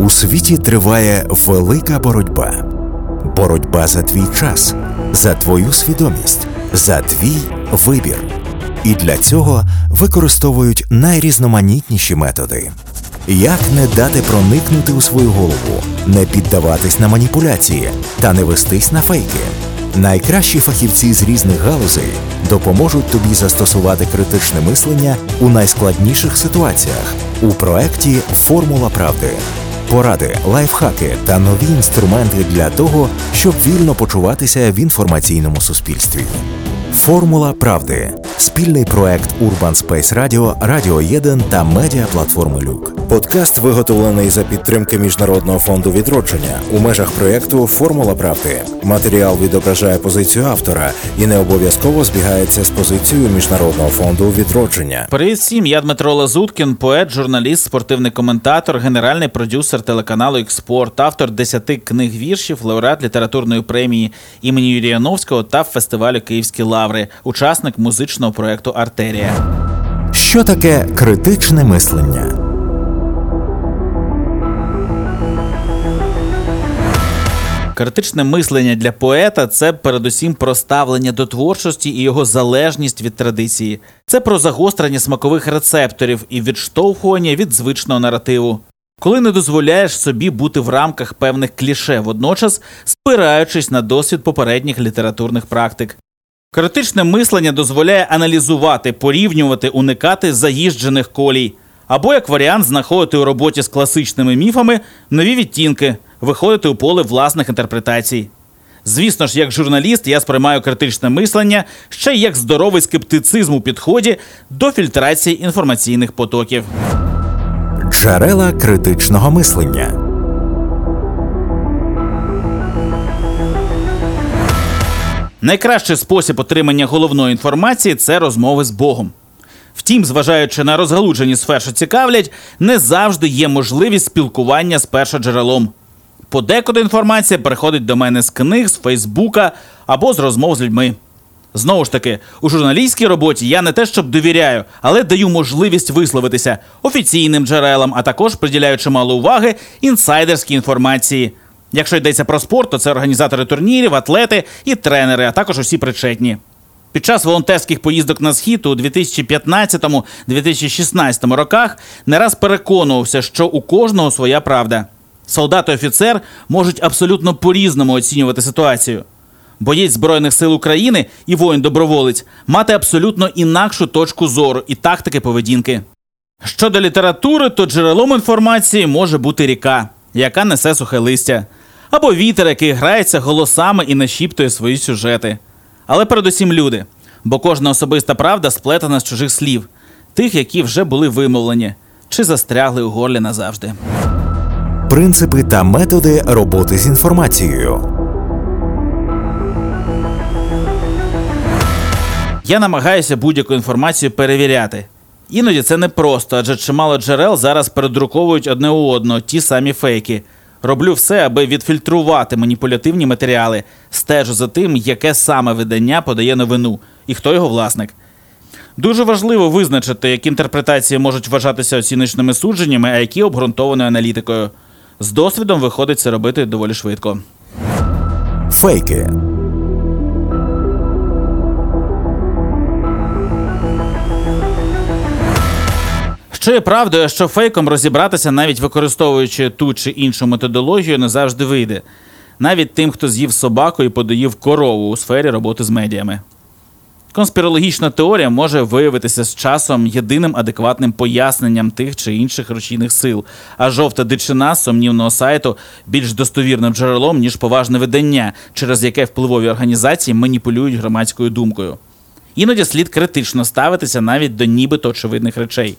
У світі триває велика боротьба. Боротьба за твій час, за твою свідомість, за твій вибір. І для цього використовують найрізноманітніші методи. Як не дати проникнути у свою голову, не піддаватись на маніпуляції та не вестись на фейки? Найкращі фахівці з різних галузей допоможуть тобі застосувати критичне мислення у найскладніших ситуаціях у проекті Формула правди. Поради, лайфхаки та нові інструменти для того, щоб вільно почуватися в інформаційному суспільстві. Формула правди спільний проект Urban Space Radio, Радіо 1 та медіаплатформи Люк. Подкаст виготовлений за підтримки Міжнародного фонду відродження у межах проєкту Формула правди. Матеріал відображає позицію автора і не обов'язково збігається з позицією Міжнародного фонду відродження. Привіт всім, я Дмитро Лазуткін, поет, журналіст, спортивний коментатор, генеральний продюсер телеканалу Експорт, автор десяти книг віршів, лауреат літературної премії імені Юрія Яновського та фестивалю Київські лаври, учасник музичного проекту Артерія. Що таке критичне мислення? Критичне мислення для поета це передусім про ставлення до творчості і його залежність від традиції. Це про загострення смакових рецепторів і відштовхування від звичного наративу. Коли не дозволяєш собі бути в рамках певних кліше, водночас спираючись на досвід попередніх літературних практик. Критичне мислення дозволяє аналізувати, порівнювати, уникати заїжджених колій, або як варіант знаходити у роботі з класичними міфами нові відтінки, виходити у поле власних інтерпретацій. Звісно ж, як журналіст, я сприймаю критичне мислення ще й як здоровий скептицизм у підході до фільтрації інформаційних потоків. Джерела критичного мислення. Найкращий спосіб отримання головної інформації це розмови з Богом. Втім, зважаючи на розгалуджені сфер, що цікавлять, не завжди є можливість спілкування з першоджерелом. Подекуди інформація приходить до мене з книг, з Фейсбука або з розмов з людьми. Знову ж таки, у журналістській роботі я не те, щоб довіряю, але даю можливість висловитися офіційним джерелам, а також приділяю чимало уваги інсайдерській інформації. Якщо йдеться про спорт, то це організатори турнірів, атлети і тренери, а також усі причетні. Під час волонтерських поїздок на схід у 2015-2016 роках не раз переконувався, що у кожного своя правда. Солдат і офіцер можуть абсолютно по-різному оцінювати ситуацію. Боєць Збройних сил України і воїн-доброволець мати абсолютно інакшу точку зору і тактики поведінки. Щодо літератури, то джерелом інформації може бути ріка, яка несе сухе листя, або вітер, який грається голосами і нашіптує свої сюжети. Але передусім люди, бо кожна особиста правда сплетена з чужих слів, тих, які вже були вимовлені, чи застрягли у горлі назавжди. Принципи та методи роботи з інформацією. Я намагаюся будь-яку інформацію перевіряти. Іноді це непросто, адже чимало джерел зараз передруковують одне у одного ті самі фейки. Роблю все, аби відфільтрувати маніпулятивні матеріали, стежу за тим, яке саме видання подає новину і хто його власник. Дуже важливо визначити, які інтерпретації можуть вважатися оціночними судженнями, а які обґрунтованою аналітикою. З досвідом виходить це робити доволі швидко. Фейки. Що є правдою, що фейком розібратися, навіть використовуючи ту чи іншу методологію, не завжди вийде. Навіть тим, хто з'їв собаку і подоїв корову у сфері роботи з медіями. Конспірологічна теорія може виявитися з часом єдиним адекватним поясненням тих чи інших рушійних сил, а жовта дичина сумнівного сайту більш достовірним джерелом, ніж поважне видання, через яке впливові організації маніпулюють громадською думкою. Іноді слід критично ставитися навіть до нібито очевидних речей.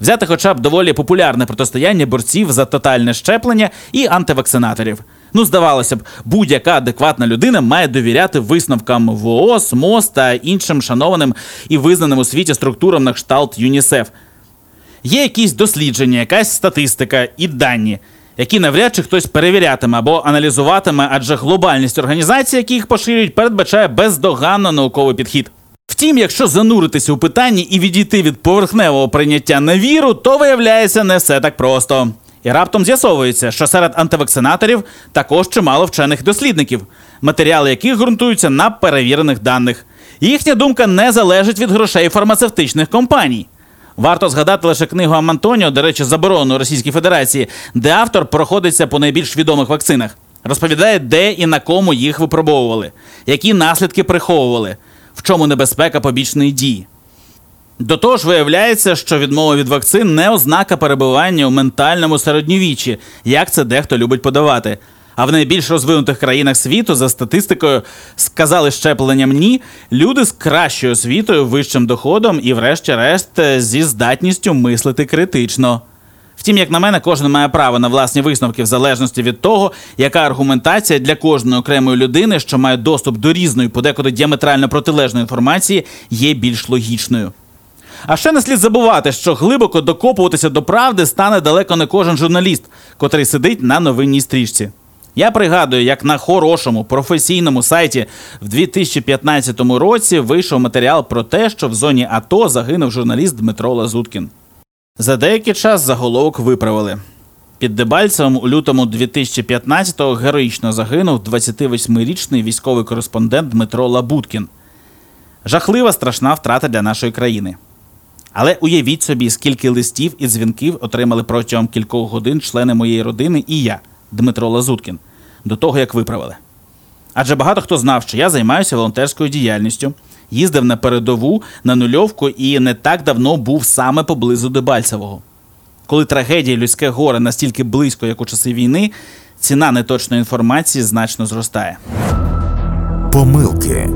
Взяти хоча б доволі популярне протистояння борців за тотальне щеплення і антивакцинаторів. Ну, здавалося б, будь-яка адекватна людина має довіряти висновкам ВООЗ, МОЗ та іншим шанованим і визнаним у світі структурам на кшталт ЮНІСЕФ. Є якісь дослідження, якась статистика і дані, які навряд чи хтось перевірятиме або аналізуватиме, адже глобальність організацій, які їх поширюють, передбачає бездоганно науковий підхід. Втім, якщо зануритися у питанні і відійти від поверхневого прийняття на віру, то виявляється не все так просто. І раптом з'ясовується, що серед антивакцинаторів також чимало вчених дослідників, матеріали яких ґрунтуються на перевірених даних. Їхня думка не залежить від грошей фармацевтичних компаній. Варто згадати лише книгу Амантоніо, до речі, заборонену Російській Федерації, де автор проходиться по найбільш відомих вакцинах, розповідає, де і на кому їх випробовували, які наслідки приховували, в чому небезпека побічної дії. До того ж, виявляється, що відмова від вакцин не ознака перебування у ментальному середньовіччі, як це дехто любить подавати. А в найбільш розвинутих країнах світу, за статистикою, сказали щепленням ні, люди з кращою освітою, вищим доходом і, врешті-решт, зі здатністю мислити критично. Втім, як на мене, кожен має право на власні висновки в залежності від того, яка аргументація для кожної окремої людини, що має доступ до різної, подекуди діаметрально протилежної інформації, є більш логічною. А ще не слід забувати, що глибоко докопуватися до правди стане далеко не кожен журналіст, котрий сидить на новинній стрічці. Я пригадую, як на хорошому професійному сайті в 2015 році вийшов матеріал про те, що в зоні АТО загинув журналіст Дмитро Лазуткін. За деякий час заголовок виправили. Під Дебальцевом у лютому 2015-го героїчно загинув 28-річний військовий кореспондент Дмитро Лабуткін. Жахлива страшна втрата для нашої країни. Але уявіть собі, скільки листів і дзвінків отримали протягом кількох годин члени моєї родини і я, Дмитро Лазуткін, до того як виправили. Адже багато хто знав, що я займаюся волонтерською діяльністю, їздив на передову на нульовку і не так давно був саме поблизу Дебальцевого. Коли трагедія людське горе настільки близько, як у часи війни, ціна неточної інформації значно зростає. Помилки.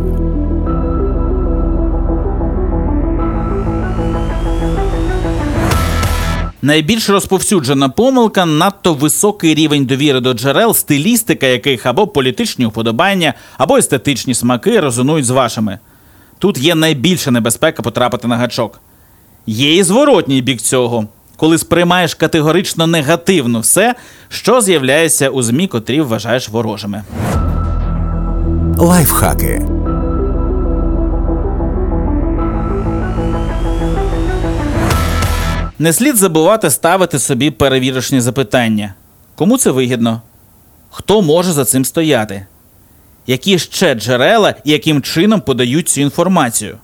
Найбільш розповсюджена помилка надто високий рівень довіри до джерел, стилістика яких або політичні уподобання, або естетичні смаки резонують з вашими. Тут є найбільша небезпека потрапити на гачок. Є і зворотній бік цього, коли сприймаєш категорично негативно все, що з'являється у ЗМІ, котрі вважаєш ворожими. Лайфхаки. Не слід забувати ставити собі перевірочні запитання. Кому це вигідно? Хто може за цим стояти? Які ще джерела і яким чином подають цю інформацію?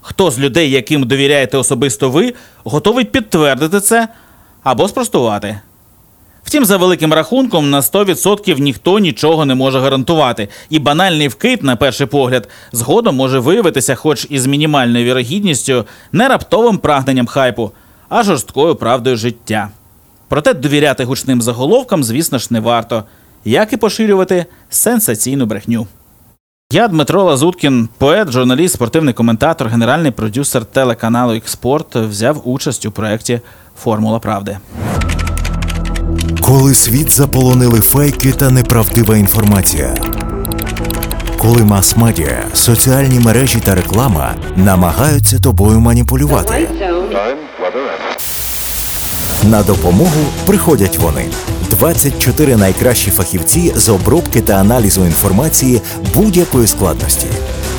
Хто з людей, яким довіряєте особисто ви, готовий підтвердити це або спростувати? Втім, за великим рахунком, на 100% ніхто нічого не може гарантувати, і банальний вкид, на перший погляд, згодом може виявитися, хоч і з мінімальною вірогідністю, не раптовим прагненням хайпу, а жорсткою правдою життя. Проте довіряти гучним заголовкам, звісно ж, не варто, як і поширювати сенсаційну брехню. Я Дмитро Лазуткін, поет, журналіст, спортивний коментатор, генеральний продюсер телеканалу «Експорт», взяв участь у проєкті Формула правди. Коли світ заполонили фейки та неправдива інформація. Коли мас-медіа, соціальні мережі та реклама намагаються тобою маніпулювати. На допомогу приходять вони. 24 найкращі фахівці з обробки та аналізу інформації будь-якої складності.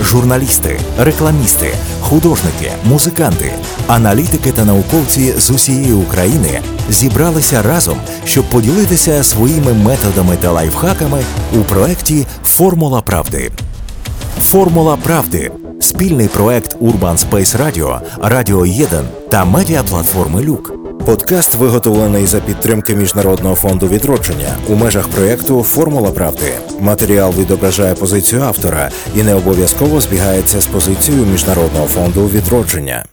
Журналісти, рекламісти, художники, музиканти, аналітики та науковці з усієї України зібралися разом, щоб поділитися своїми методами та лайфхаками у проєкті Формула правди. Формула правди спільний проект Urban Space Radio, Радіо 1 та медіаплатформи Люк. Подкаст виготовлений за підтримки Міжнародного фонду відродження у межах проєкту Формула правди. Матеріал відображає позицію автора і не обов'язково збігається з позицією Міжнародного фонду відродження.